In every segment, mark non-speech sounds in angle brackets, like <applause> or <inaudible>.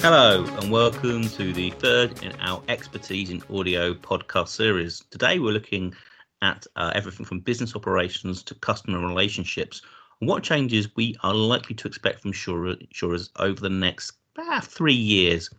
Hello, and welcome to the third in our expertise in audio podcast series. Today, we're looking at uh, everything from business operations to customer relationships and what changes we are likely to expect from insurers over the next ah, three years.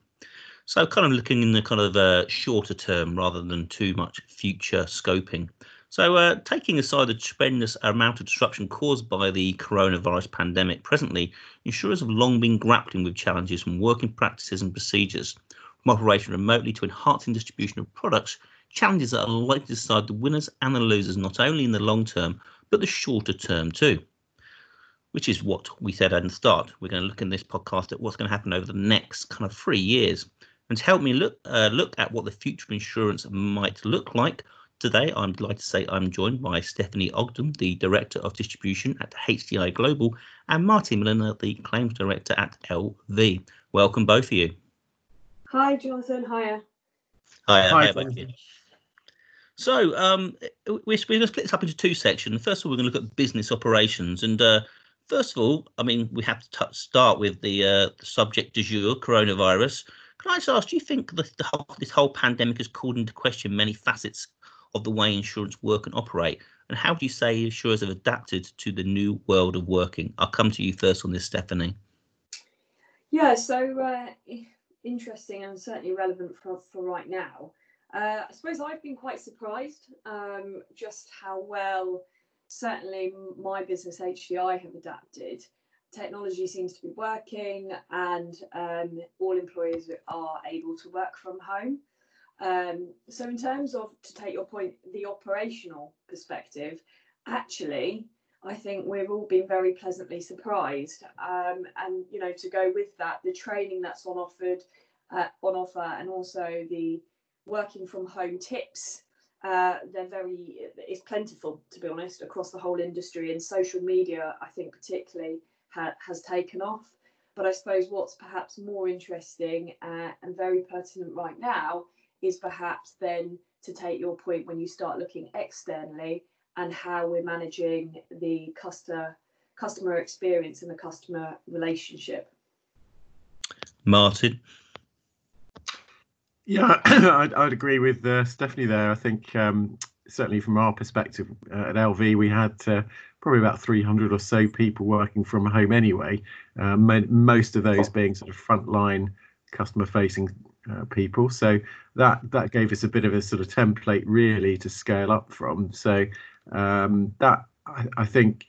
So, kind of looking in the kind of uh, shorter term rather than too much future scoping. So, uh, taking aside the tremendous amount of disruption caused by the coronavirus pandemic, presently, insurers have long been grappling with challenges from working practices and procedures, from operating remotely to enhancing distribution of products, challenges that are likely to decide the winners and the losers not only in the long term, but the shorter term too. Which is what we said at the start. We're going to look in this podcast at what's going to happen over the next kind of three years. And to help me look uh, look at what the future of insurance might look like, Today, I'm delighted to say I'm joined by Stephanie Ogden, the Director of Distribution at HDI Global, and Martin Milner, the Claims Director at LV. Welcome, both of you. Hi, Jonathan. Hiya. Hiya. Hi, both of you. So, um, we're, we're going to split this up into two sections. First of all, we're going to look at business operations. And uh, first of all, I mean, we have to t- start with the, uh, the subject du jour, coronavirus. Can I just ask, do you think the, the whole, this whole pandemic has called into question many facets of the way insurance work and operate? And how do you say insurers have adapted to the new world of working? I'll come to you first on this, Stephanie. Yeah, so uh, interesting and certainly relevant for, for right now. Uh, I suppose I've been quite surprised um, just how well certainly my business HDI have adapted. Technology seems to be working, and um, all employees are able to work from home. Um, so, in terms of, to take your point, the operational perspective, actually, I think we've all been very pleasantly surprised. Um, and, you know, to go with that, the training that's on offered, uh, on offer, and also the working from home tips, uh, they're very, it's plentiful, to be honest, across the whole industry. And social media, I think, particularly ha- has taken off. But I suppose what's perhaps more interesting uh, and very pertinent right now is perhaps then to take your point when you start looking externally and how we're managing the customer customer experience and the customer relationship. Martin. Yeah, <clears throat> I'd, I'd, agree with uh, Stephanie there. I think um, certainly from our perspective uh, at LV, we had uh, probably about 300 or so people working from home anyway. Uh, most of those being sort of frontline customer facing uh, people. So that that gave us a bit of a sort of template really to scale up from. So um, that I, I, think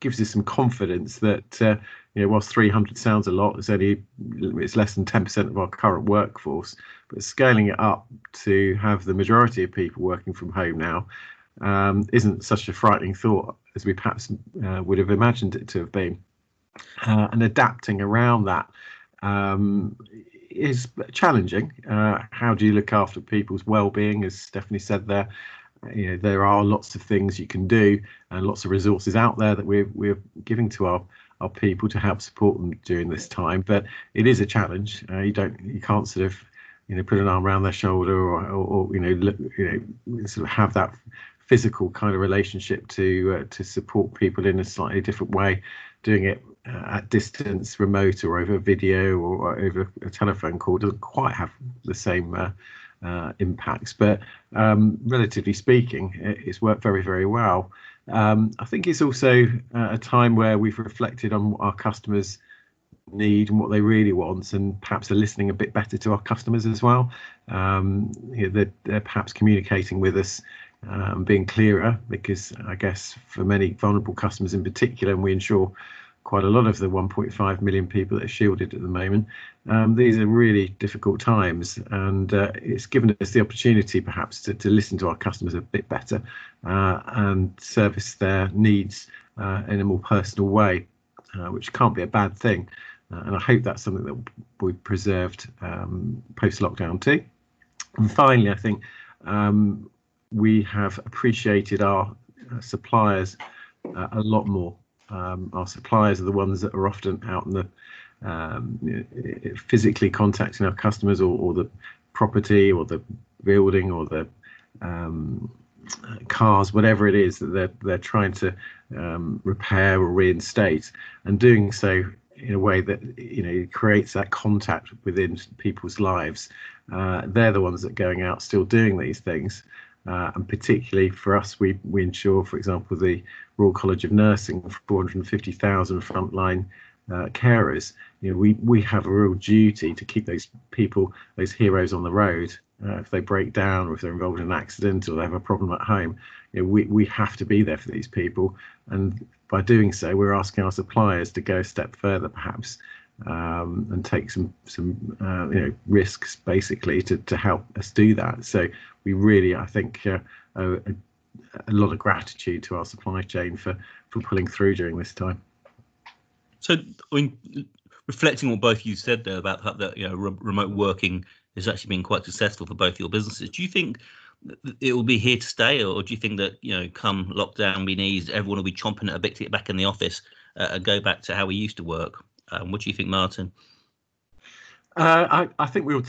gives us some confidence that uh, you know whilst 300 sounds a lot, it's only it's less than 10% of our current workforce. But scaling it up to have the majority of people working from home now um, isn't such a frightening thought as we perhaps uh, would have imagined it to have been. Uh, and adapting around that um, is challenging. Uh, how do you look after people's well-being? As Stephanie said there, you know there are lots of things you can do and lots of resources out there that we're we're giving to our our people to help support them during this time. But it is a challenge. Uh, you don't you can't sort of you know put an arm around their shoulder or, or, or you know look, you know sort of have that physical kind of relationship to uh, to support people in a slightly different way doing it at distance, remote, or over video or, over a telephone call doesn't quite have the same uh, uh, impacts. But um, relatively speaking, it's worked very, very well. Um, I think it's also uh, a time where we've reflected on what our customers need and what they really want, and perhaps are listening a bit better to our customers as well. Um, you know, they're, they're, perhaps communicating with us um, being clearer because I guess for many vulnerable customers in particular, and we ensure quite a lot of the 1.5 million people that are shielded at the moment. Um, these are really difficult times, and uh, it's given us the opportunity perhaps to, to listen to our customers a bit better uh, and service their needs uh, in a more personal way, uh, which can't be a bad thing. Uh, and I hope that's something that we preserved um, post lockdown too. And finally, I think um, we have appreciated our uh, suppliers a lot more. Um, our suppliers are the ones that are often out in the um, physically contacting our customers or, or, the property or the building or the um, cars, whatever it is that they're they're trying to um, repair or reinstate, and doing so in a way that you know creates that contact within people's lives. Uh, they're the ones that are going out still doing these things. Uh, and particularly for us, we, we ensure, for example, the Royal College of Nursing, 450,000 frontline uh, carers. You know, we, we have a real duty to keep those people, those heroes on the road. Uh, if they break down or if they're involved in an accident or they have a problem at home, you know, we, we have to be there for these people. And by doing so, we're asking our suppliers to go a step further, perhaps, um, and take some some uh, you know risks basically to to help us do that. So we really, I think, uh, a, a, lot of gratitude to our supply chain for for pulling through during this time. So, I mean, reflecting on both you said there about that, that you know, re- remote working has actually been quite successful for both your businesses. Do you think it will be here to stay, or do you think that you know, come lockdown being eased, everyone will be chomping at a bit to get back in the office uh, and go back to how we used to work? Um, what do you think, Martin? Uh, I, I, think we'll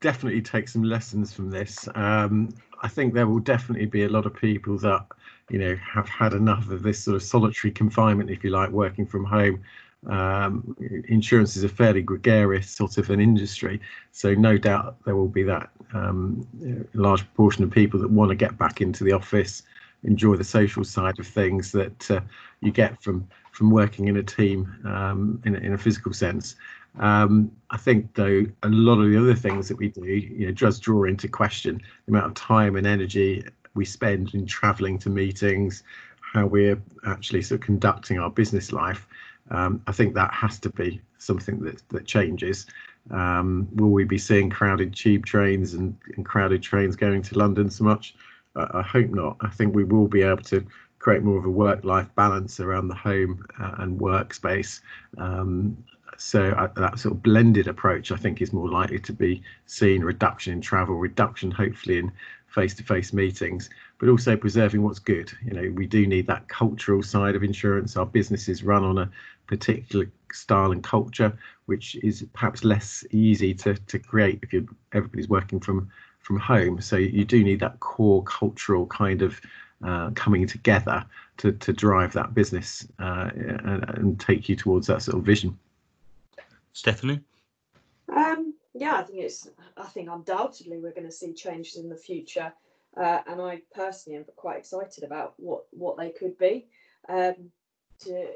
definitely take some lessons from this. Um, I think there will definitely be a lot of people that you know have had enough of this sort of solitary confinement, if you like, working from home. Um, insurance is a fairly gregarious sort of an industry, so no doubt there will be that um, large proportion of people that want to get back into the office, enjoy the social side of things that uh, you get from from working in a team um, in, in a physical sense. Um, I think, though, a lot of the other things that we do, you know, does draw into question the amount of time and energy we spend in travelling to meetings, how we're actually sort of conducting our business life. Um, I think that has to be something that that changes. Um, will we be seeing crowded tube trains and, and crowded trains going to London so much? I hope not. I think we will be able to create more of a work-life balance around the home uh, and workspace. Um, so uh, that sort of blended approach, I think, is more likely to be seen. Reduction in travel, reduction hopefully in face-to-face meetings, but also preserving what's good. You know, we do need that cultural side of insurance. Our businesses run on a particular style and culture, which is perhaps less easy to to create if you everybody's working from from home. So you do need that core cultural kind of uh, coming together to to drive that business uh, and, and, take you towards that sort of vision. Stephanie. Um, yeah, I think it's. I think undoubtedly we're going to see changes in the future, uh, and I personally am quite excited about what what they could be. Um, to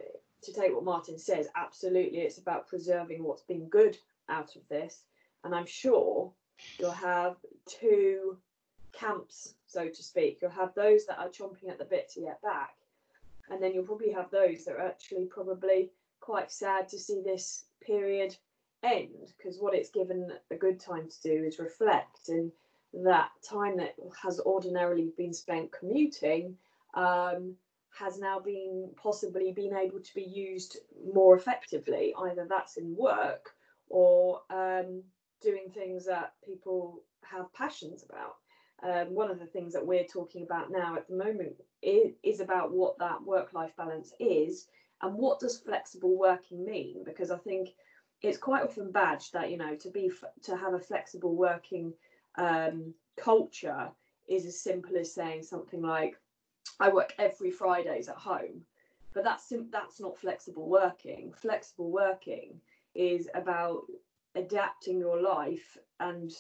to take what Martin says, absolutely, it's about preserving what's been good out of this, and I'm sure you'll have two camps so to speak. You'll have those that are chomping at the bit to get back, and then you'll probably have those that are actually probably quite sad to see this period end because what it's given a good time to do is reflect and that time that has ordinarily been spent commuting um, has now been possibly been able to be used more effectively either that's in work or um, doing things that people have passions about um, one of the things that we're talking about now at the moment is, is about what that work life balance is and what does flexible working mean? Because i think it's quite often badged that you know to be to have a flexible working um, culture is as simple as saying something like i work every fridays at home. But that's that's not flexible working. Flexible working is about adapting your life and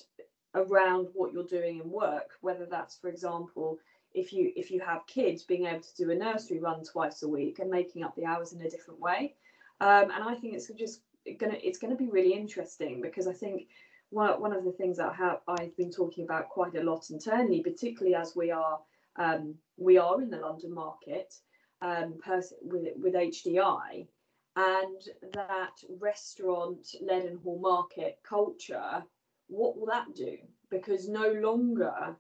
around what you're doing in work whether that's for example if you if you have kids being able to do a nursery run twice a week and making up the hours in a different way. Um, and i think it's just gonna it's gonna be really interesting because i think one, one of the things that have, i've been talking about quite a lot internally particularly as we are um, we are in the london market um, pers- with, with hdi and that restaurant leadenhall market culture what will that do? Because no longer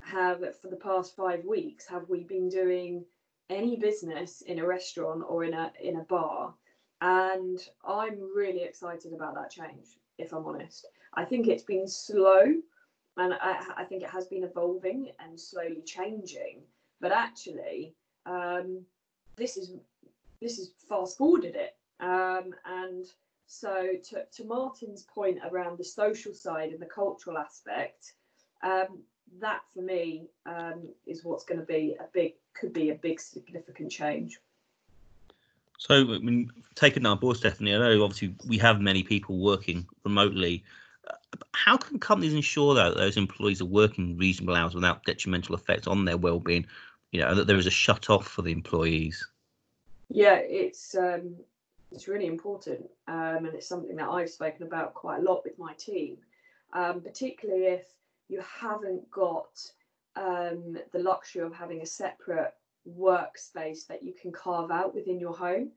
have, for the past five weeks, have we been doing any business in a restaurant or in a in a bar, and I'm really excited about that change. If I'm honest, I think it's been slow, and I, I think it has been evolving and slowly changing. But actually, um, this is this is fast forwarded it, um, and so, to, to Martin's point around the social side and the cultural aspect, um, that for me um, is what's going to be a big, could be a big significant change. So, I mean, taking our board, Stephanie, I know obviously we have many people working remotely. How can companies ensure that those employees are working reasonable hours without detrimental effects on their well-being? You know, that there is a shut off for the employees. Yeah, it's um, it's really important, um, and it's something that I've spoken about quite a lot with my team, um, particularly if you haven't got um, the luxury of having a separate workspace that you can carve out within your home.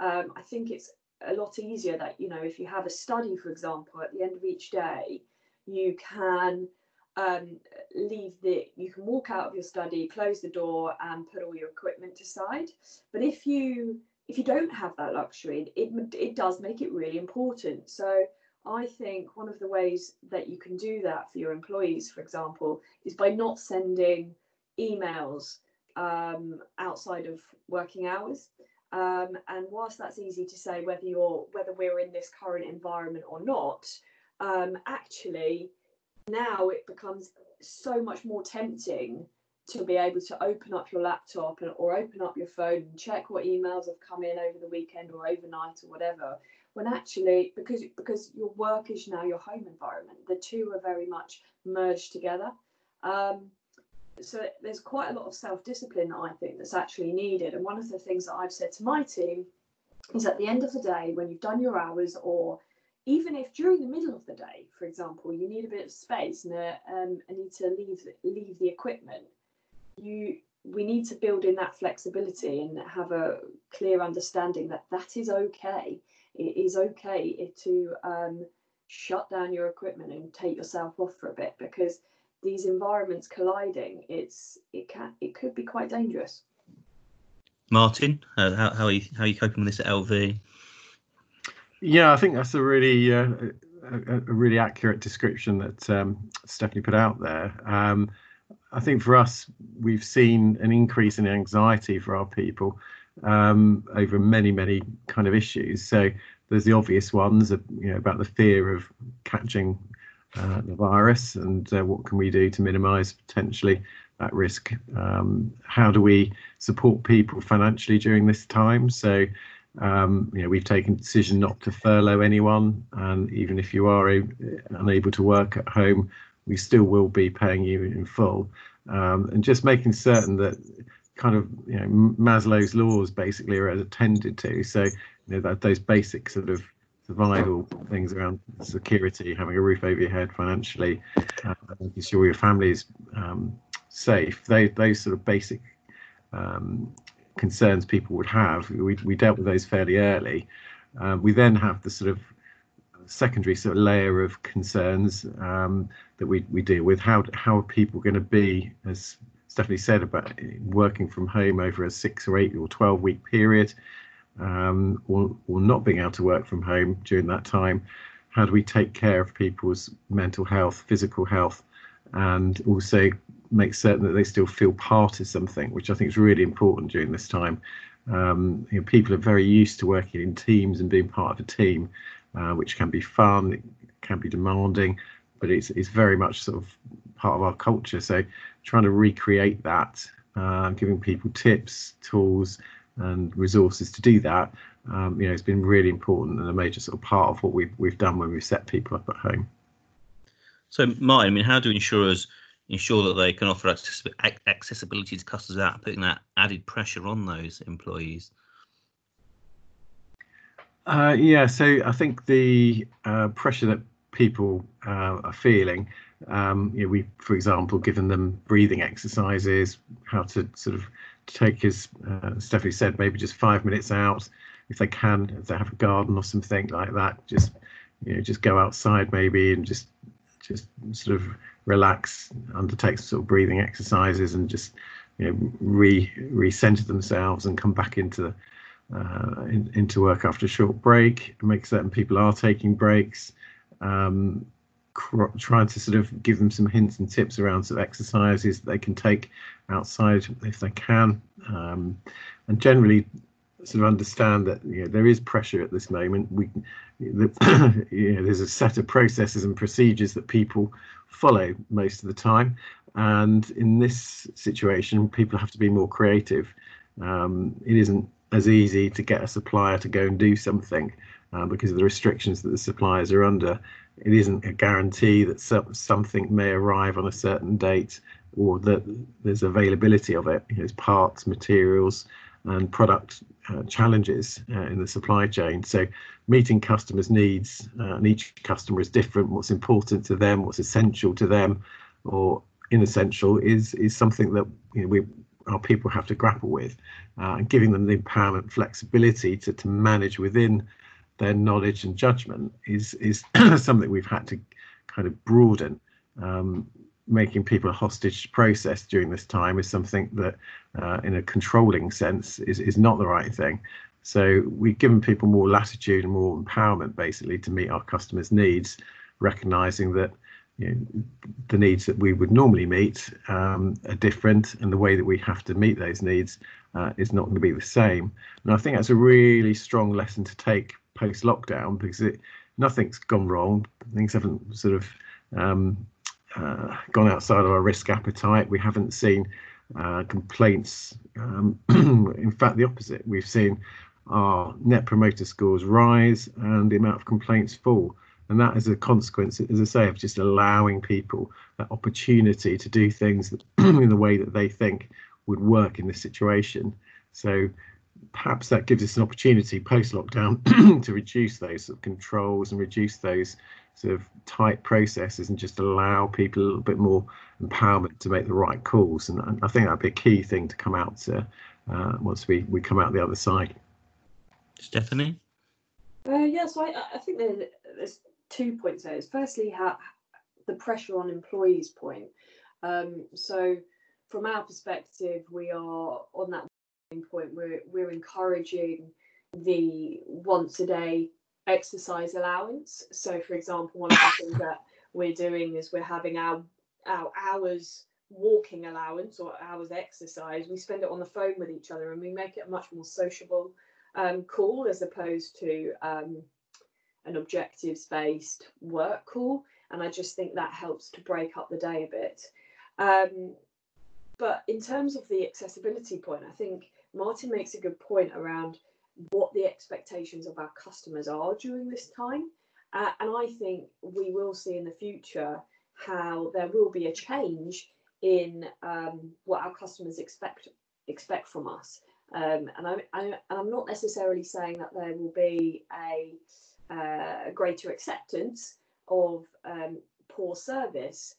Um, I think it's a lot easier that, you know, if you have a study, for example, at the end of each day, you can um, leave the, you can walk out of your study, close the door, and put all your equipment aside. But if you if you don't have that luxury, it it does make it really important. So I think one of the ways that you can do that for your employees, for example, is by not sending emails um, outside of working hours. Um, and whilst that's easy to say whether you're whether we're in this current environment or not, um, actually now it becomes so much more tempting to be able to open up your laptop and, or open up your phone and check what emails have come in over the weekend or overnight or whatever. When actually because because your work is now your home environment. The two are very much merged together. Um, so there's quite a lot of self-discipline i think that's actually needed. And one of the things that i've said to my team is at the end of the day when you've done your hours or even if during the middle of the day for example you need a bit of space and, uh, um, and need to leave leave the equipment you we need to build in that flexibility and have a clear understanding that that is okay it is okay to um, shut down your equipment and take yourself off for a bit because these environments colliding, it's it can it could be quite dangerous. Martin, uh, how, how are you how are you coping with this at LV? Yeah, I think that's a really uh, a, a, really accurate description that um, Stephanie put out there. Um, I think for us, we've seen an increase in anxiety for our people um, over many, many kind of issues. So there's the obvious ones, of, you know, about the fear of catching uh, the virus and uh, what can we do to minimise potentially that risk. Um, how do we support people financially during this time? So, um, you know, we've taken decision not to furlough anyone, and even if you are a, unable to work at home, we still will be paying you in full. Um, and just making certain that kind of you know Maslow's laws basically are attended to. So you know that those basic sort of survival things around security, having a roof over your head financially, uh, making sure your family is um, safe. They, those sort of basic um, concerns people would have. We, we dealt with those fairly early. Um, we then have the sort of secondary sort of layer of concerns um, that we, we deal with. How how are people going to be, as Stephanie said, about working from home over a six or eight or twelve week period? um, or, or not being able to work from home during that time? How do we take care of people's mental health, physical health, and also make certain that they still feel part of something, which I think is really important during this time. Um, you know, people are very used to working in teams and being part of a team, uh, which can be fun, it can be demanding, but it's it's very much sort of part of our culture. So trying to recreate that, uh, giving people tips, tools, and resources to do that, um, you know, it's been really important and a major sort of part of what we've we've done when we've set people up at home. So, Martin, I mean, how do insurers ensure that they can offer accessibility to customers without putting that added pressure on those employees? Uh, yeah, so I think the uh, pressure that people uh, are feeling, um, you know, we, for example, given them breathing exercises, how to sort of take as uh, Stephanie said, maybe just five minutes out if they can, if they have a garden or something like that. Just you know, just go outside maybe and just just sort of relax, undertake sort of breathing exercises, and just you know re recenter themselves and come back into uh, in, into work after a short break. Make certain people are taking breaks. Um, trying to sort of give them some hints and tips around of exercises that they can take outside if they can, um, and generally sort of understand that you know, there is pressure at this moment. We, the, <clears throat> you know, there's a set of processes and procedures that people follow most of the time, and in this situation, people have to be more creative. Um, it isn't as easy to get a supplier to go and do something uh, because of the restrictions that the suppliers are under. It isn't a guarantee that so, something may arrive on a certain date or that there's availability of it. There's parts, materials, and product uh, challenges uh, in the supply chain. So meeting customers' needs, uh, and each customer is different. What's important to them, what's essential to them, or inessential, is is something that you know, we our people have to grapple with, uh, and giving them the empowerment, flexibility to to manage within their knowledge and judgment is is <clears throat> something we've had to kind of broaden. Um, making people a hostage process during this time is something that, uh, in a controlling sense, is, is not the right thing. So we've given people more latitude and more empowerment, basically, to meet our customers' needs, recognizing that you know, the needs that we would normally meet um, are different, and the way that we have to meet those needs uh, is not going to be the same. And I think that's a really strong lesson to take post lockdown because it, nothing's gone wrong. Things haven't sort of um, uh, gone outside of our risk appetite. We haven't seen uh, complaints. Um, <clears throat> in fact, the opposite. We've seen our net promoter scores rise and the amount of complaints fall. And that is a consequence, as I say, of just allowing people that opportunity to do things <clears throat> in the way that they think would work in this situation. So perhaps that gives us an opportunity post lockdown <clears throat> to reduce those sort of controls and reduce those sort of tight processes and just allow people a little bit more empowerment to make the right calls. And I think that'd be a key thing to come out to uh, once we, we come out the other side. Stephanie? Uh, yeah, so I, I think there's, there's two points there. Firstly, how the pressure on employees point. Um, so from our perspective, we are on that point. We're we're encouraging the once a day exercise allowance. So, for example, one of the things that we're doing is we're having our our hours walking allowance or hours exercise. We spend it on the phone with each other, and we make it a much more sociable um, call as opposed to um, an objectives based work call. And I just think that helps to break up the day a bit. Um, but in terms of the accessibility point, I think Martin makes a good point around what the expectations of our customers are during this time. Uh, and I think we will see in the future how there will be a change in um, what our customers expect expect from us. Um, and I, I, and I'm not necessarily saying that there will be a, uh, greater acceptance of um, poor service,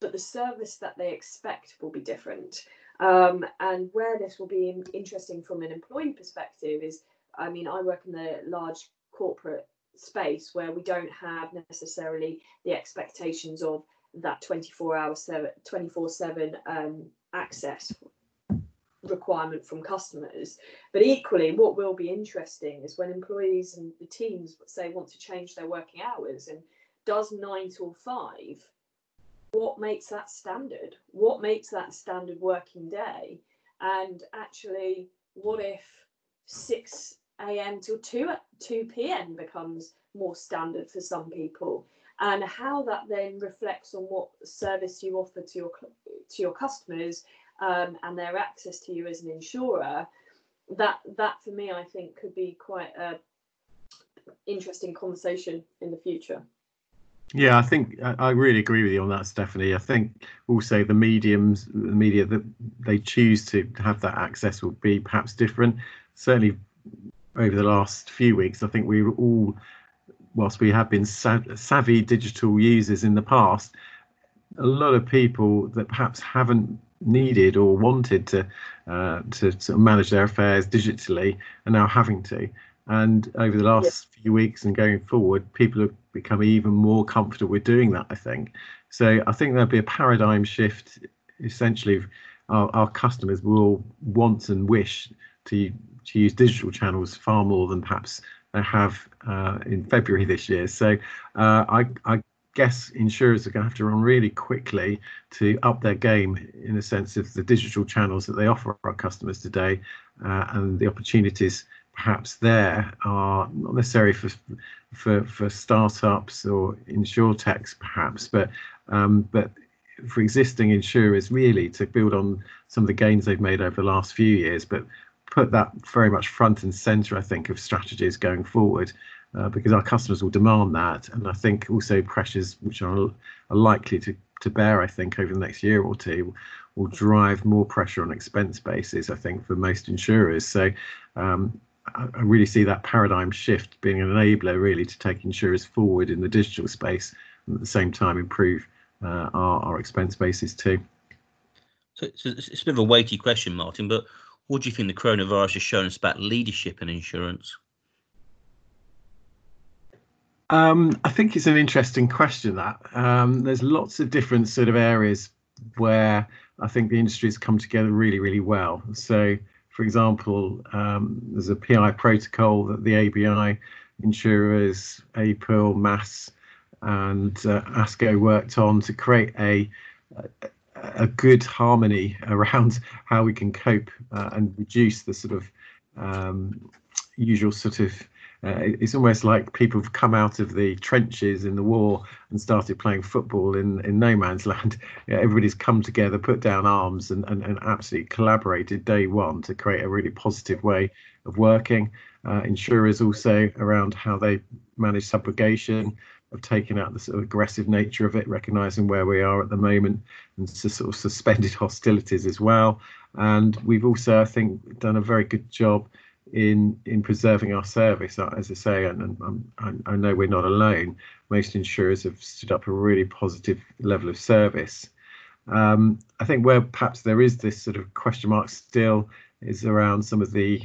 but the service that they expect will be different. Um, and where this will be interesting from an employee perspective is, I mean, I work in the large corporate space where we don't have necessarily the expectations of that 24 hour 24 7 um, access requirement from customers. But equally what will be interesting is when employees and the teams say want to change their working hours and does nine till five what makes that standard? What makes that standard working day? And actually, what if 6 a.m. till 2 2 p.m. becomes more standard for some people? And how that then reflects on what service you offer to your to your customers um, and their access to you as an insurer, that that for me I think could be quite a interesting conversation in the future. Yeah, I think I really agree with you on that, Stephanie. I think also the mediums, the media that they choose to have that access will be perhaps different. Certainly, over the last few weeks, I think we were all, whilst we have been savvy digital users in the past, a lot of people that perhaps haven't needed or wanted to uh, to sort of manage their affairs digitally are now having to. And over the last few weeks and going forward, people have become even more comfortable with doing that, I think. So I think there'll be a paradigm shift. Essentially, our, our customers will want and wish to, to use digital channels far more than perhaps they have uh, in February this year. So uh, I, I guess insurers are going to have to run really quickly to up their game in a sense of the digital channels that they offer our customers today uh, and the opportunities perhaps there are not necessarily for for for startups or insurtechs perhaps, but um, but for existing insurers really to build on some of the gains they've made over the last few years, but put that very much front and center, I think, of strategies going forward. Uh, because our customers will demand that, and I think also pressures which are, are likely to, to bear, I think, over the next year or two, will drive more pressure on expense bases. I think for most insurers. So um, I, really see that paradigm shift being an enabler, really, to take insurers forward in the digital space, and at the same time improve uh, our, our expense bases too. So it's, it's a bit of a weighty question, Martin, but what do you think the coronavirus has shown us about leadership in insurance? Um, I think it's an interesting question. That um, there's lots of different sort of areas where I think the industry has come together really, really well. So, for example, um, there's a PI protocol that the ABI insurers, APIL, MASS, and uh, ACSO worked on to create a, a, a good harmony <laughs> around how we can cope uh, and reduce the sort of um, usual sort of uh, it's almost like people have come out of the trenches in the war and started playing football in, in no man's <laughs> land. Yeah, everybody's come together, put down arms, and, and, and absolutely collaborated day one to create a really positive way of working. Uh, insurers also around how they manage subrogation, have taken out the sort of aggressive nature of it, recognizing where we are at the moment, and so sort of suspended <laughs> hostilities as well. And we've also, I think, done a very good job in in preserving our service. Uh, as I say, and, and I, I know we're not alone. Most insurers have stood up a really positive level of service. Um, I think where perhaps there is this sort of question mark still is around some of the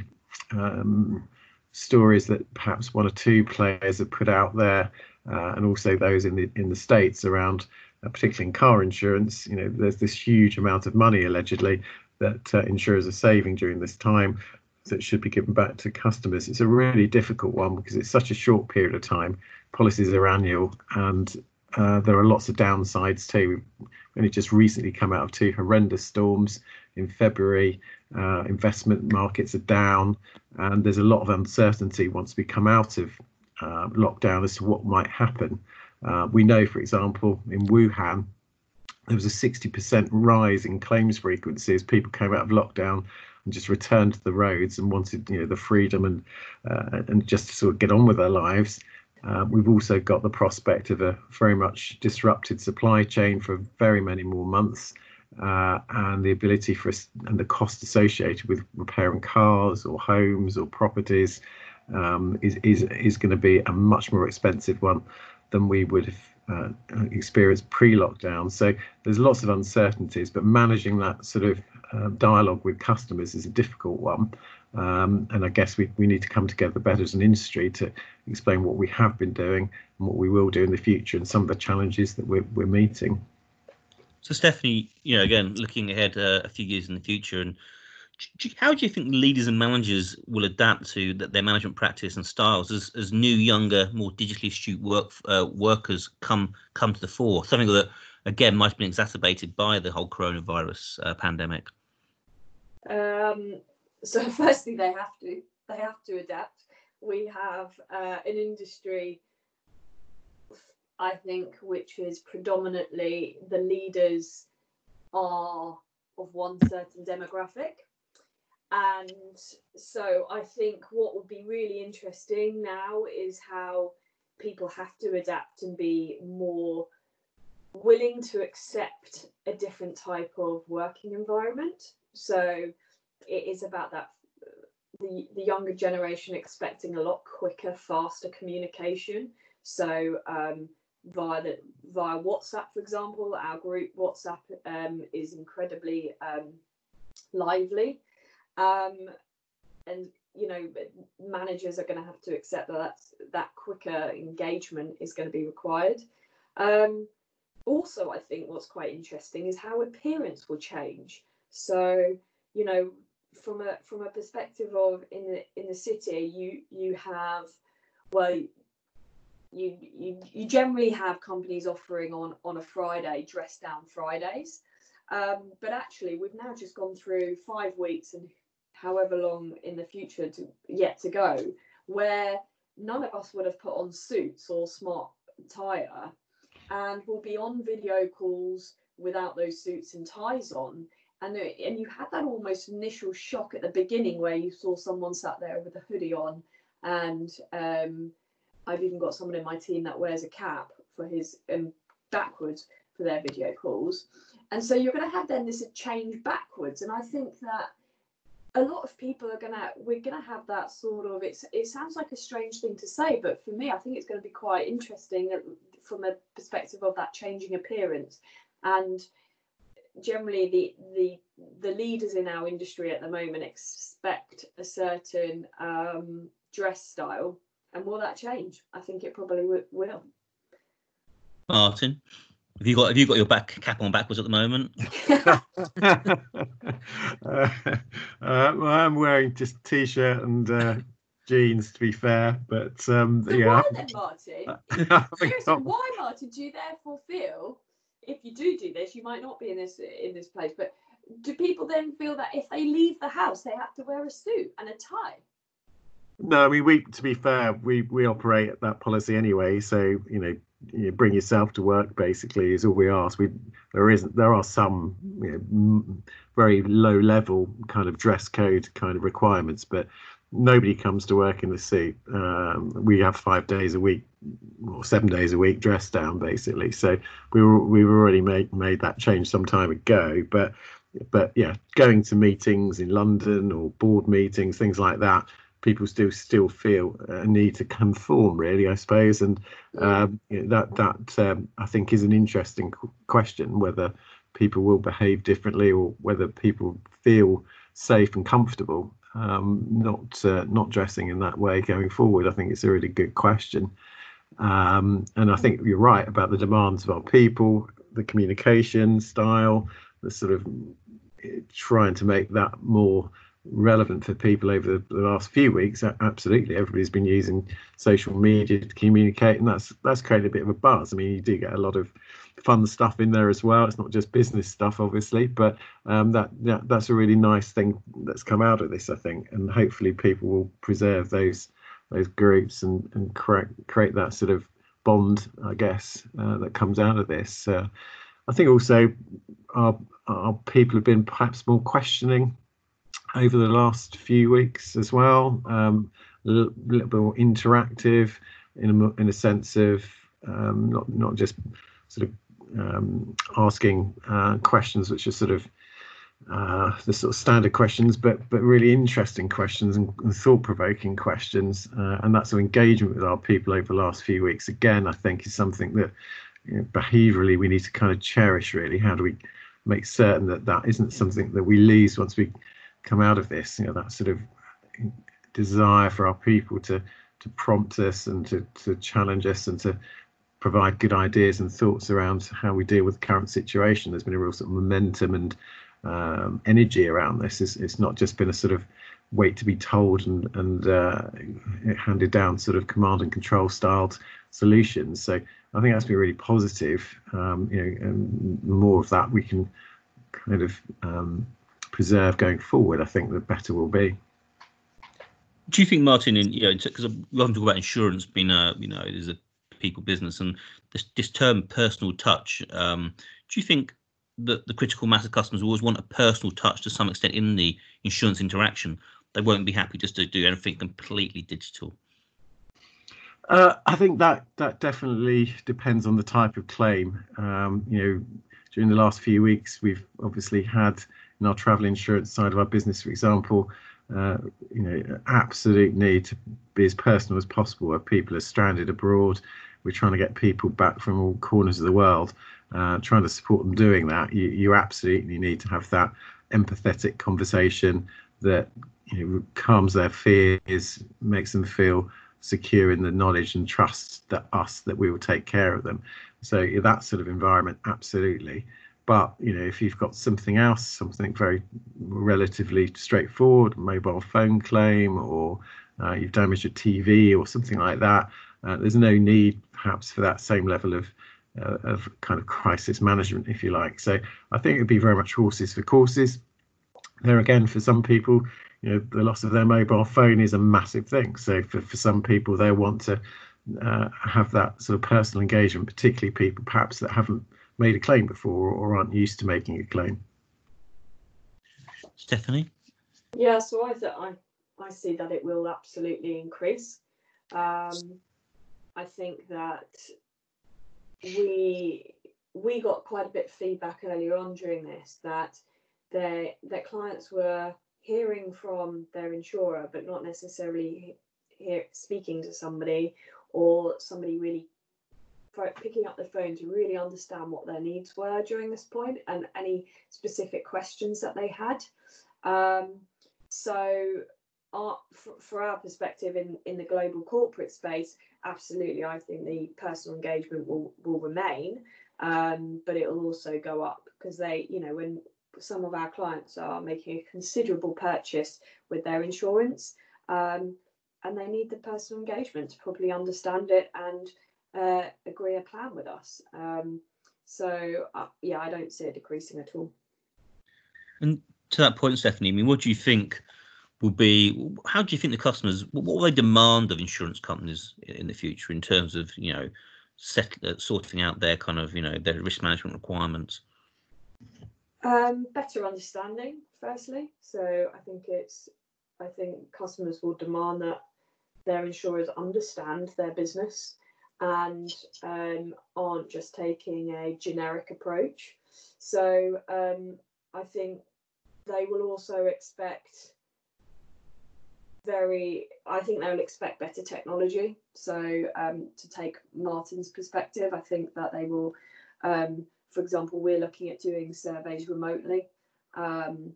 um, stories that perhaps one or two players have put out there, uh, and also those in the in the states around, uh, particularly in car insurance. You know, there's this huge amount of money allegedly that uh, insurers are saving during this time that should be given back to customers. It's a really difficult one because it's such a short period of time. Policies are annual, and uh, there are lots of downsides too. We've only just recently come out of two horrendous storms in February. Uh, investment markets are down, and there's a lot of uncertainty once we come out of uh, lockdown as to what might happen. Uh, we know, for example, in Wuhan, there was a 60% rise in claims frequency as people came out of lockdown and just returned to the roads and wanted you know the freedom and uh, and just to sort of get on with their lives. Uh, we've also got the prospect of a very much disrupted supply chain for very many more months, uh, and the ability for us and the cost associated with repairing cars or homes or properties um, is is is going to be a much more expensive one than we would have uh, experienced pre-lockdown. So there's lots of uncertainties, but managing that sort of uh, dialogue with customers is a difficult one. Um, and I guess we, we need to come together better as an industry to explain what we have been doing and what we will do in the future and some of the challenges that we're, we're meeting. So, Stephanie, you know, again, looking ahead uh, a few years in the future, and how do you think leaders and managers will adapt to that their management practice and styles as, as new, younger, more digitally astute work uh, workers come come to the fore? Something that again might have been exacerbated by the whole coronavirus uh, pandemic. Um, so <laughs> firstly, they have to they have to adapt. We have uh, an industry, I think, which is predominantly the leaders are of one certain demographic. And so I think what will be really interesting now is how people have to adapt and be more willing to accept a different type of working environment. So it is about that the, the younger generation expecting a lot quicker, faster communication. So um, via the via WhatsApp, for example, our group WhatsApp um, is incredibly um, lively, um, and you know managers are going to have to accept that that quicker engagement is going to be required. Um, also, I think what's quite interesting is how appearance will change. So, you know, from a from a perspective of in the in the city, you you have well, you you you generally have companies offering on on a Friday dress down Fridays, um, but actually we've now just gone through five weeks and however long in the future to yet to go, where none of us would have put on suits or smart attire and will be on video calls without those suits and ties on. And and you had that almost initial shock at the beginning where you saw someone sat there with a hoodie on, and um, I've even got someone in my team that wears a cap for his um, backwards for their video calls, and so you're going to have then this change backwards, and I think that a lot of people are gonna we're gonna have that sort of it's it sounds like a strange thing to say but for me i think it's going to be quite interesting from a perspective of that changing appearance. And generally the the the leaders in our industry at the moment expect a certain um, dress style. And will that change? I think it probably w- will. Martin have you got have you got your back cap on backwards at the moment? <laughs> <laughs> uh, uh, well, I'm wearing just t-shirt and uh, jeans to be fair, but um, so yeah. Why then, Martin? <laughs> <laughs> Seriously, why, Martin? Do you therefore feel if you do do this, you might not be in this in this place, but do people then feel that if they leave the house, they have to wear a suit and a tie? No, I mean we. To be fair, we we operate at that policy anyway. So you know, you bring yourself to work basically is all we ask we there isn't there are some you know, very low level kind of dress code kind of requirements but nobody comes to work in the suit um, we have five days a week or seven days a week dressed down basically. So we were we've already made made that change some time ago. But but yeah going to meetings in london or board meetings things like that people still still feel a need to conform really i suppose. And um, that that um, i think is an interesting question whether people will behave differently or whether people feel safe and comfortable um, not uh, not dressing in that way going forward. I think it's a really good question. Um, and i think you're right about the demands of our people the communication style the sort of eh, trying to make that more relevant for people over the, last few weeks. Absolutely everybody's been using social media to communicate and that's that's created a bit of a buzz. I mean you do get a lot of fun stuff in there as well it's not just business stuff obviously but um, that, that that's a really nice thing that's come out of this i think and hopefully people will preserve those those groups and and create create that sort of bond i guess uh, that comes out of this uh, i think also our our people have been perhaps more questioning over the last few weeks as well. Um, a little, little, bit more interactive in a, in a sense of um, not not just sort of um, asking uh, questions which are sort of uh, the sort of standard questions, but but really interesting questions and, and thought-provoking questions, uh, and that sort of engagement with our people over the last few weeks. Again, I think is something that you know, behaviourally we need to kind of cherish. Really, how do we make certain that that isn't something that we lose once we come out of this. You know, that sort of desire for our people to to prompt us and to to challenge us and to provide good ideas and thoughts around how we deal with the current situation. There's been a real sort of momentum and um, energy around this. It's, it's not just been a sort of wait to be told and and uh, handed down sort of command and control styled solutions. So I think that's been really positive. Um, you know, and more of that we can kind of um, preserve going forward, I think the better will be. Do you think, Martin, in you know, because we often talk about insurance being a, you know, is a people business, and this, this term personal touch. Um, do you think that the critical mass of customers always want a personal touch to some extent in the insurance interaction? They won't be happy just to do anything completely digital. Uh, I think that that definitely depends on the type of claim. Um, you know, during the last few weeks, we've obviously had in our travel insurance side of our business, for example, uh, you know, absolute need to be as personal as possible. Where people are stranded abroad, we're trying to get people back from all corners of the world, uh, trying to support them doing that. You, you absolutely need to have that empathetic conversation that you know calms their fears, makes them feel secure in the knowledge and trust that us that we will take care of them. So that sort of environment, absolutely. But you know, if you've got something else, something very relatively straightforward, mobile phone claim, or uh, you've damaged a TV or something like that, there's no need perhaps for that same level of uh, of kind of crisis management, if you like. So I think it'd be very much horses for courses. There again, for some people, you know, the loss of their mobile phone is a massive thing. So for, for some people, they want to uh, have that sort of personal engagement, particularly people perhaps that haven't made a claim before or aren't used to making a claim. Stephanie? Yeah, so I th- I I see that it will absolutely increase. Um, I think that we we got quite a bit of feedback earlier on during this that their their clients were hearing from their insurer, but not necessarily hear, speaking to somebody or somebody really picking up the phone to really understand what their needs were during this point and any specific questions that they had. Um, so, our, for, our perspective in, in the global corporate space, absolutely, I think the personal engagement will, will remain, um, but it will also go up because they, you know, when some of our clients are making a considerable purchase with their insurance, um, and they need the personal engagement to properly understand it and uh, agree a plan with us. Um, so uh, yeah, I don't see it decreasing at all. And to that point, Stephanie, I mean, what do you think will be? How do you think the customers? What will they demand of insurance companies in the future in terms of you know, set, uh, sorting out their kind of you know their risk management requirements? Um, better understanding, firstly. So I think it's, I think customers will demand that their insurers understand their business and um, aren't just taking a generic approach. So um, I think they will also expect very i think they'll expect better technology so um, to take martin's perspective i think that they will um, for example we're looking at doing surveys remotely um,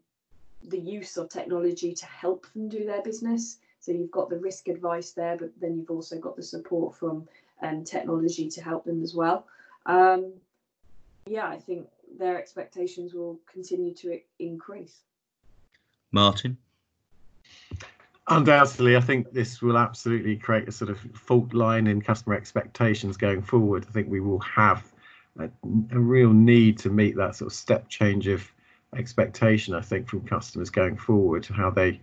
the use of technology to help them do their business so you've got the risk advice there but then you've also got the support from um, technology to help them as well um, yeah i think their expectations will continue to increase. Martin? Undoubtedly, I think this will absolutely create a sort of fault line in customer expectations going forward. I think we will have a, a real need to meet that sort of step change of expectation, I think, from customers going forward. How they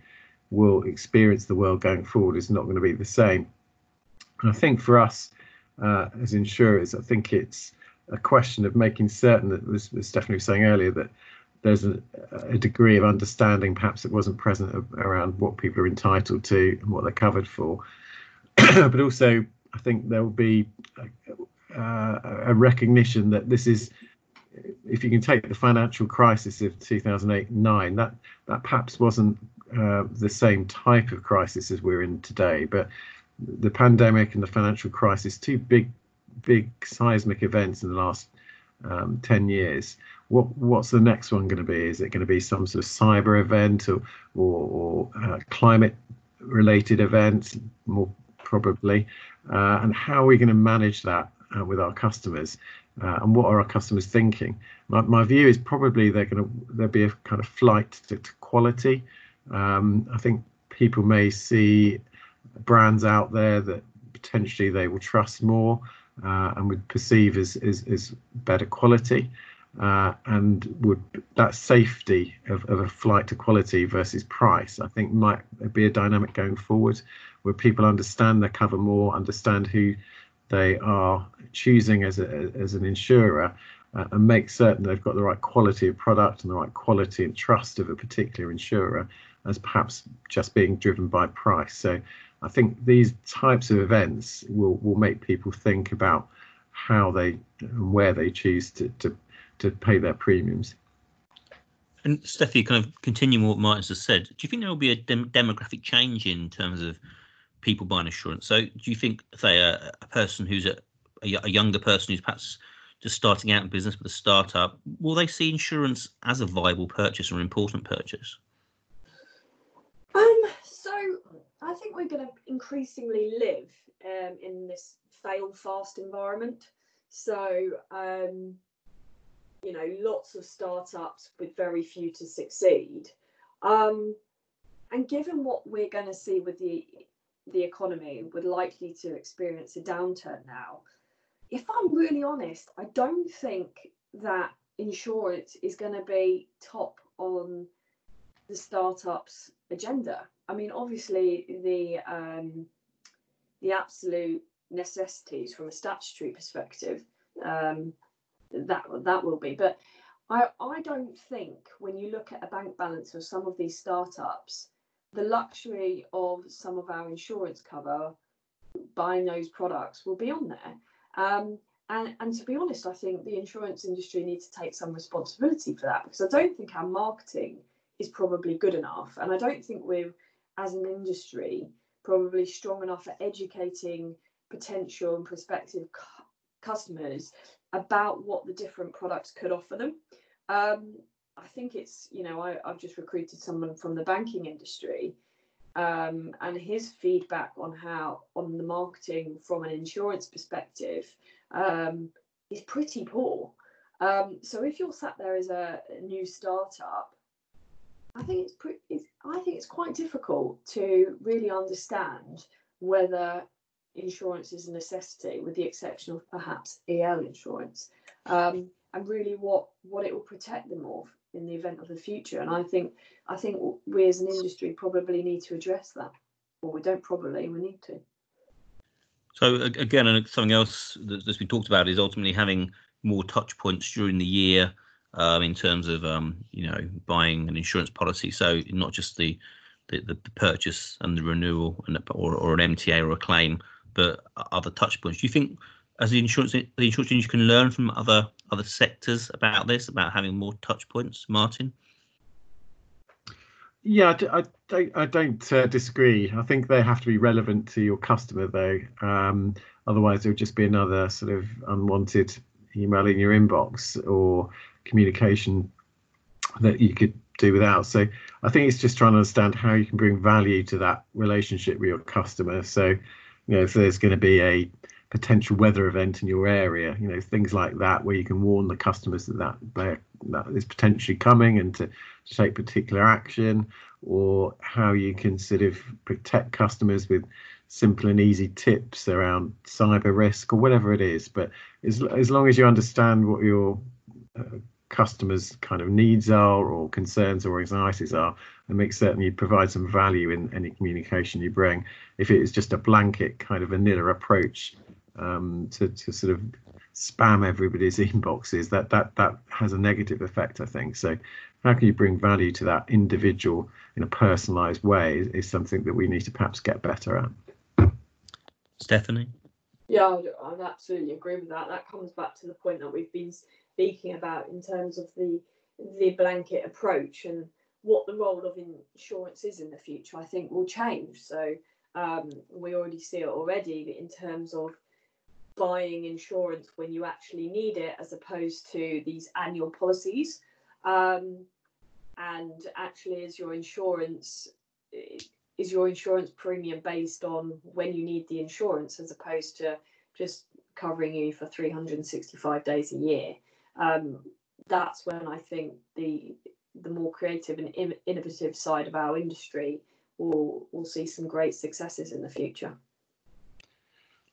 will experience the world going forward is not going to be the same. And I think for us uh, as insurers, I think it's a question of making certain that, as, as Stephanie was saying earlier, that there's a, a, degree of understanding perhaps that wasn't present around what people are entitled to and what they're covered for. <clears throat> but also, I think there will be a, a, recognition that this is, if you can take the financial crisis of 2008-9, that that perhaps wasn't uh, the same type of crisis as we're in today, but the pandemic and the financial crisis, two big big seismic events in the last um, 10 years what what's the next one going to be? Is it going to be some sort of cyber event or or, or uh, climate related events more probably? Uh, and how are we going to manage that uh, with our customers? Uh, and what are our customers thinking? My, my view is probably they're going to there'll be a kind of flight to, to quality. Um, i think people may see brands out there that potentially they will trust more uh, and would perceive as, as, as better quality uh, and would that safety of, of a flight to quality versus price I think might be a dynamic going forward where people understand their cover more understand who they are choosing as, a, as an insurer uh, and make certain they've got the right quality of product and the right quality and trust of a particular insurer as perhaps just being driven by price. So I think these types of events will will make people think about how they and where they choose to to, to pay their premiums. And Steffi, kind of continuing what Martin has said, do you think there will be a dem- demographic change in terms of people buying insurance? So, do you think, say, a, a person who's a, a, a younger person who's perhaps just starting out in business with a startup, will they see insurance as a viable purchase or an important purchase? Um, so I think we're going to increasingly live um, in this fail fast environment. So, um, you know, lots of startups with very few to succeed. Um, and given what we're going to see with the the economy, we're likely to experience a downturn now. If I'm really honest, I don't think that insurance is going to be top on the startups agenda. I mean, obviously the um, the absolute necessities from a statutory perspective um, that that will be, but I, I don't think when you look at a bank balance of some of these startups, the luxury of some of our insurance cover buying those products will be on there. Um, and, and to be honest, I think the insurance industry needs to take some responsibility for that because I don't think our marketing is probably good enough. And I don't think we're, as an industry, probably strong enough at educating potential and prospective cu- customers about what the different products could offer them. Um, I think it's, you know, I, I've just recruited someone from the banking industry um, and his feedback on how on the marketing from an insurance perspective um, is pretty poor. Um, so if you're sat there as a, a new startup, I think it's pretty. It's, I think it's quite difficult to really understand whether insurance is a necessity, with the exception of perhaps EL insurance, um, and really what what it will protect them of in the event of the future. And I think I think we as an industry probably need to address that, or we don't probably, we need to. So again, and something else that's been talked about is ultimately having more touch points during the year um, in terms of um, you know buying an insurance policy. So not just the the, the purchase and the renewal and or, or an MTA or a claim, but other touch points. Do you think as the insurance the insurance industry can learn from other other sectors about this, about having more touch points, Martin? Yeah, I, don't, I don't uh, disagree. I think they have to be relevant to your customer, though. Um, otherwise, it would just be another sort of unwanted email in your inbox or communication that you could do without. So I think it's just trying to understand how you can bring value to that relationship with your customer. So, you know, if there's going to be a potential weather event in your area, you know, things like that, where you can warn the customers that that, that is potentially coming and to, to take particular action, or how you can sort of protect customers with simple and easy tips around cyber risk or whatever it is. But as, as long as you understand what your uh, customers' kind of needs are or concerns or anxieties are, and make certain you provide some value in any communication you bring. If it is just a blanket kind of vanilla approach um, to, to sort of spam everybody's <laughs> inboxes, that that that has a negative effect, I think. So how can you bring value to that individual in a personalized way is, is something that we need to perhaps get better at. Stephanie? Yeah, I would absolutely agree with that. That comes back to the point that we've been speaking about in terms of the the blanket approach and what the role of insurance is in the future. I think will change. So um, we already see it already in terms of buying insurance when you actually need it, as opposed to these annual policies. Um, and actually, is your insurance is your insurance premium based on when you need the insurance, as opposed to just covering you for 365 days a year? Um, that's when I think the the more creative and innovative side of our industry will will see some great successes in the future.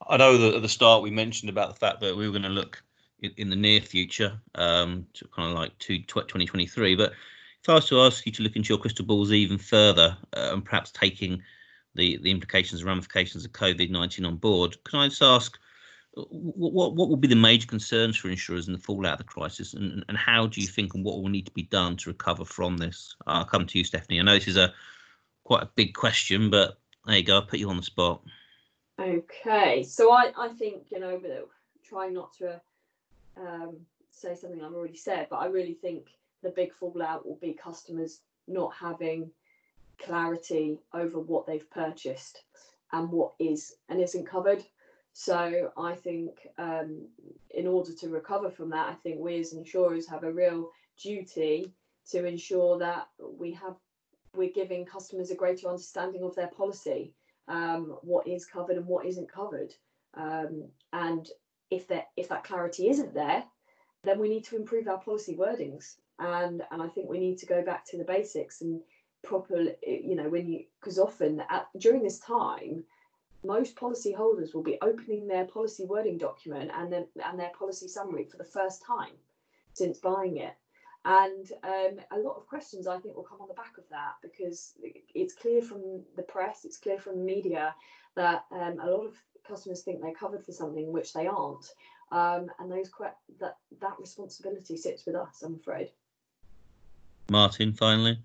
I know that at the start we mentioned about the fact that we were going to look in, in the near future, um, to kind of like to 2023. But if I was to ask you to look into your crystal balls even further uh, and perhaps taking the, the implications and ramifications of COVID 19 on board, can I just ask what, what, will be the major concerns for insurers in the fallout of the crisis and, and how do you think and what will need to be done to recover from this? I'll come to you, Stephanie. I know this is a quite a big question, but there you go. I'll put you on the spot. Okay, so I, I think, you know, trying not to um, say something I've already said, but I really think the big fallout will be customers not having clarity over what they've purchased and what is and isn't covered. So I think um, in order to recover from that, I think we as insurers have a real duty to ensure that we have we're giving customers a greater understanding of their policy, um, what is covered and what isn't covered, um, and if that if that clarity isn't there, then we need to improve our policy wordings. And and I think we need to go back to the basics and proper, you know, when you because often at, during this time, most policy holders will be opening their policy wording document and then and their policy summary for the first time since buying it. And um, a lot of questions I think will come on the back of that because it's clear from the press, it's clear from the media that um, a lot of customers think they're covered for something which they aren't, Um, and those that that responsibility sits with us, I'm afraid. Martin, finally.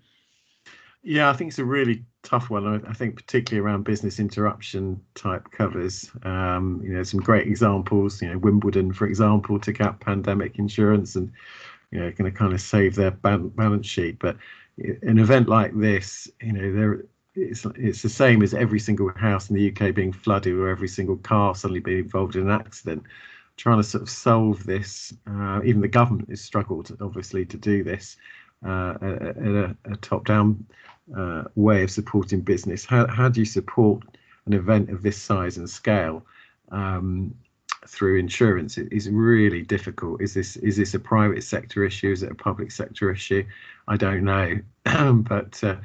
Yeah, I think it's a really tough one. I think particularly around business interruption type covers. Um, you know, some great examples. You know, Wimbledon, for example, took out pandemic insurance and you know, going to kind of save their balance sheet. But an event like this, you know, there it's it's the same as every single house in the UK being flooded or every single car suddenly being involved in an accident. Trying to sort of solve this, uh, even the government has struggled, obviously, to do this uh, at a, a top-down uh, way of supporting business. How, how do you support an event of this size and scale um, through insurance? It is really difficult. Is this is this a private sector issue? Is it a public sector issue? I don't know, <clears throat> but uh,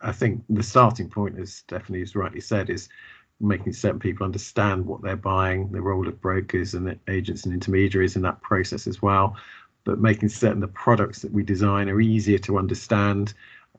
I think the starting point, as Stephanie has rightly said, is making certain people understand what they're buying, the role of brokers and agents and intermediaries in that process as well, but making certain the products that we design are easier to understand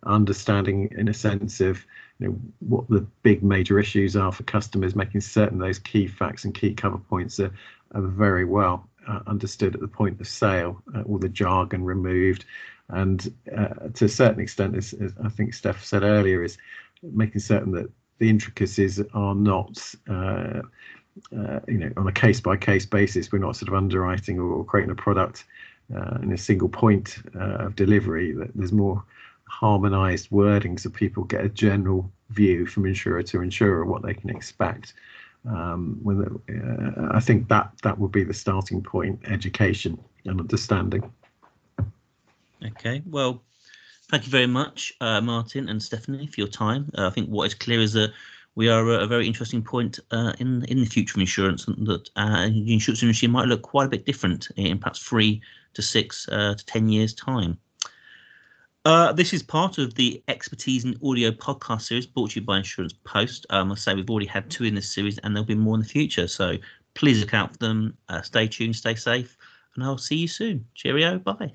understanding in a sense of you know what the big major issues are for customers making certain those key facts and key cover points are, are very well uh, understood at the point of sale uh, all the jargon removed. And uh, to a certain extent as, as, i think steph said earlier is making certain that the intricacies are not uh, uh, you know on a case by case basis. We're not sort of underwriting or, or creating a product uh, in a single point of delivery that there's more harmonized wording so people get a general view from insurer to insurer what they can expect. Um, when the, uh, I think that that would be the starting point: education and understanding. Okay, well, thank you very much, uh, Martin and Stephanie, for your time. Uh, I think what is clear is that we are at a very interesting point uh, in in the future of insurance, and that uh, insurance industry might look quite a bit different in perhaps three to six uh, to ten years' time. Uh, this is part of the Expertise in Audio podcast series brought to you by Insurance Post. Um, I say we've already had two in this series and there'll be more in the future. So please look out for them. Uh, stay tuned, stay safe, and I'll see you soon. Cheerio. Bye.